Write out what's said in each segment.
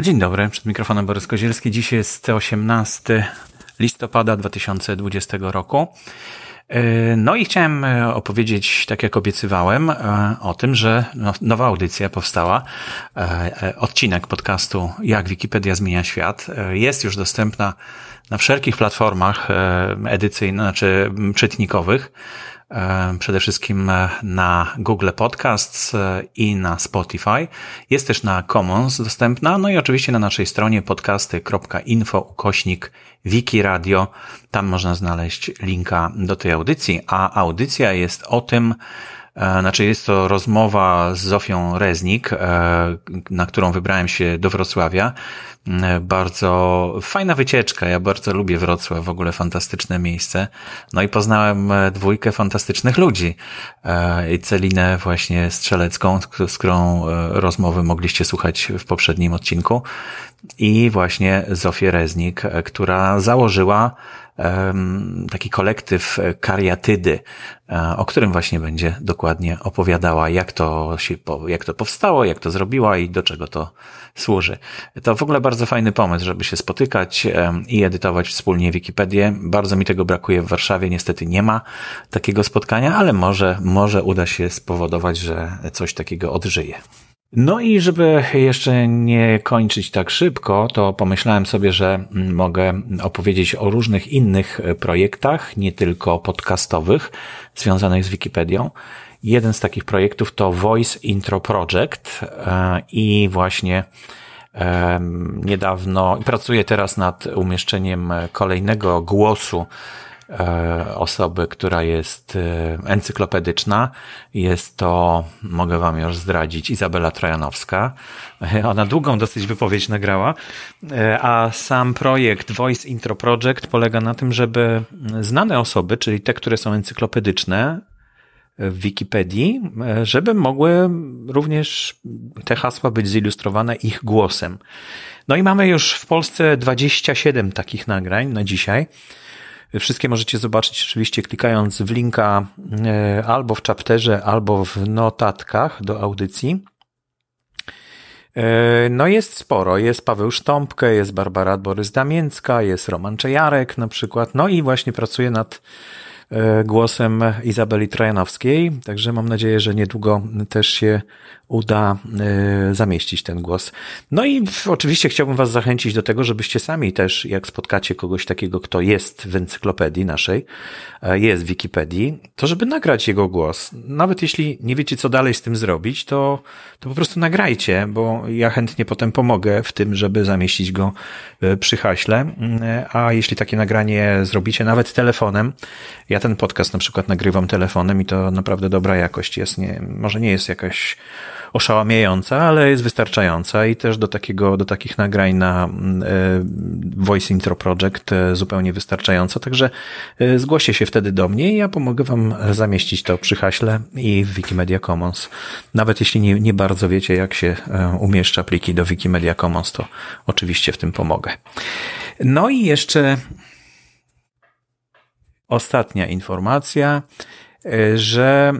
Dzień dobry, przed mikrofonem Borys Kozielski. Dziś jest 18 listopada 2020 roku. E, no i chciałem e, opowiedzieć, tak jak obiecywałem, e, o tym, że no, nowa audycja powstała. Odcinek podcastu Jak Wikipedia zmienia świat jest już dostępna na wszelkich platformach edycyjnych, znaczy czytnikowych. Przede wszystkim na Google Podcasts i na Spotify. Jest też na Commons dostępna, no i oczywiście na naszej stronie podcasty.info ukośnik Wiki Radio. Tam można znaleźć linka do tej audycji, a audycja jest o tym, e, znaczy jest to rozmowa z Zofią Reznik, e, na którą wybrałem się do Wrocławia. E, bardzo fajna wycieczka. Ja bardzo lubię Wrocław, w ogóle fantastyczne miejsce. No i poznałem dwójkę fantastycznych ludzi. I Celinę właśnie Strzelecką, z którą rozmowy mogliście słuchać w poprzednim odcinku i właśnie Zofię Reznik, e, która założyła taki kolektyw kariatydy, e, o którym właśnie będzie dokładnie opowiadała, jak to się, jak to powstało, jak to zrobiła i do czego to służy. To w ogóle bardzo fajny pomysł, żeby się spotykać i edytować wspólnie Wikipedię. Bardzo mi tego brakuje w Warszawie, niestety nie ma takiego spotkania, ale może, może uda się spowodować, że coś takiego odżyje. No i żeby jeszcze nie kończyć tak szybko, to pomyślałem sobie, że mogę opowiedzieć o różnych innych projektach, nie tylko podcastowych, związanych z Wikipedią. Jeden z takich projektów to Voice Intro Project e, i właśnie niedawno pracuję teraz nad umieszczeniem kolejnego głosu E, osoby, która jest e, encyklopedyczna. Jest to, mogę wam już zdradzić, Izabela Trojanowska. E, ona długą dosyć wypowiedź nagrała, a sam projekt Voice Intro Project polega na tym, żeby znane osoby, czyli te, które są encyklopedyczne, w Wikipedii, żeby mogły również te hasła być zilustrowane ich głosem. No i mamy już w Polsce 27 takich nagrań na dzisiaj. Wszystkie możecie zobaczyć oczywiście klikając w linka e, albo w chapterze, albo w notatkach do audycji. E, no jest sporo. Jest Paweł Sztąpkę, jest Barbara Borys-Damięcka, jest Roman Czejarek na przykład. No i właśnie pracuję nad e, głosem Izabeli Trojanowskiej, także mam nadzieję, że niedługo też się uda y, zamieścić ten głos. No i oczywiście chciałbym Was zachęcić do tego, żebyście sami też, jak spotkacie kogoś takiego, kto jest w encyklopedii naszej, e, jest w Wikipedii, to żeby nagrać jego głos. Nawet jeśli nie wiecie, co dalej z tym zrobić, to, to po prostu nagrajcie, bo ja chętnie potem pomogę w tym, żeby zamieścić go e, przy haśle. E, a jeśli takie nagranie zrobicie nawet telefonem, ja ten podcast na przykład nagrywam telefonem i to naprawdę dobra jakość jest. Nie, może nie jest jakaś oszałamiająca, ale jest wystarczająca i też do takiego, do takich nagrań na e, Voice Intro Project e, zupełnie wystarczająca, także e, zgłoście się wtedy do mnie i ja pomogę Wam zamieścić to przy haśle i w Wikimedia Commons. Nawet jeśli nie, nie bardzo wiecie, jak się umieszcza pliki do Wikimedia Commons, to oczywiście w tym pomogę. No i jeszcze ostatnia informacja, że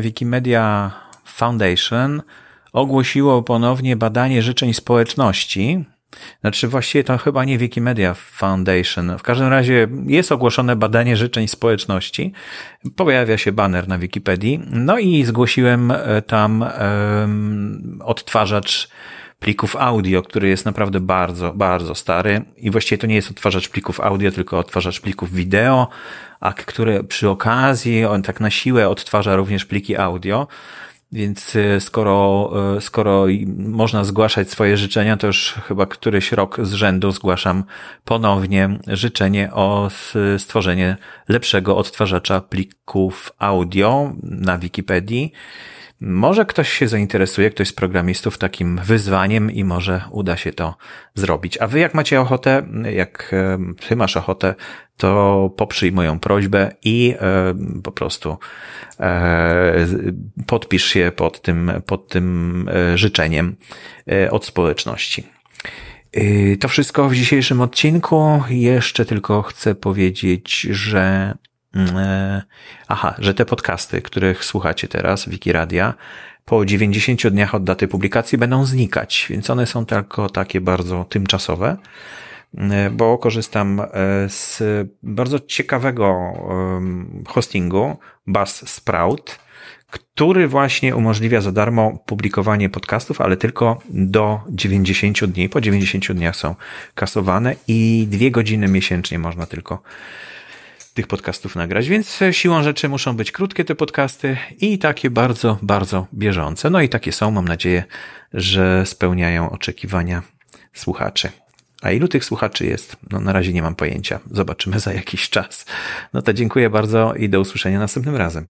Wikimedia Foundation ogłosiło ponownie badanie życzeń społeczności. Znaczy właściwie to chyba nie Wikimedia Foundation. W każdym razie jest ogłoszone badanie życzeń społeczności. Pojawia się banner na Wikipedii. No i zgłosiłem e, tam um, odtwarzacz plików audio, który jest naprawdę bardzo, bardzo stary. I właściwie to nie jest odtwarzacz plików audio, tylko odtwarzacz plików wideo, a który przy okazji on tak na siłę odtwarza również pliki audio. Więc e, skoro, e, skoro można zgłaszać swoje życzenia, to już chyba któryś rok z rzędu zgłaszam ponownie życzenie o stworzenie lepszego odtwarzacza plików audio na Wikipedii. Może ktoś się zainteresuje, ktoś z programistów takim wyzwaniem i może uda się to zrobić. A wy jak macie ochotę, jak e, ty masz ochotę, to poprzyj moją prośbę i e, po prostu e, podpisz się pod tym, pod tym życzeniem od społeczności. To wszystko w dzisiejszym odcinku. Jeszcze tylko chcę powiedzieć, że Mm, e, aha, że te podcasty, których słuchacie teraz, Wikiradia, po 90 dniach od daty publikacji będą znikać, więc one są tylko takie bardzo tymczasowe, bo korzystam z bardzo ciekawego hostingu Buzzsprout, który właśnie umożliwia za darmo publikowanie podcastów, ale tylko do 90 dni. Po 90 dniach są kasowane i dwie godziny miesięcznie można tylko tych podcastów nagrać, więc siłą rzeczy muszą być krótkie te podcasty i takie bardzo, bardzo bieżące. No i takie są, mam nadzieję, że spełniają oczekiwania słuchaczy. A ilu tych słuchaczy jest? No na razie nie mam pojęcia. Zobaczymy za jakiś czas. No to dziękuję bardzo i do usłyszenia następnym razem.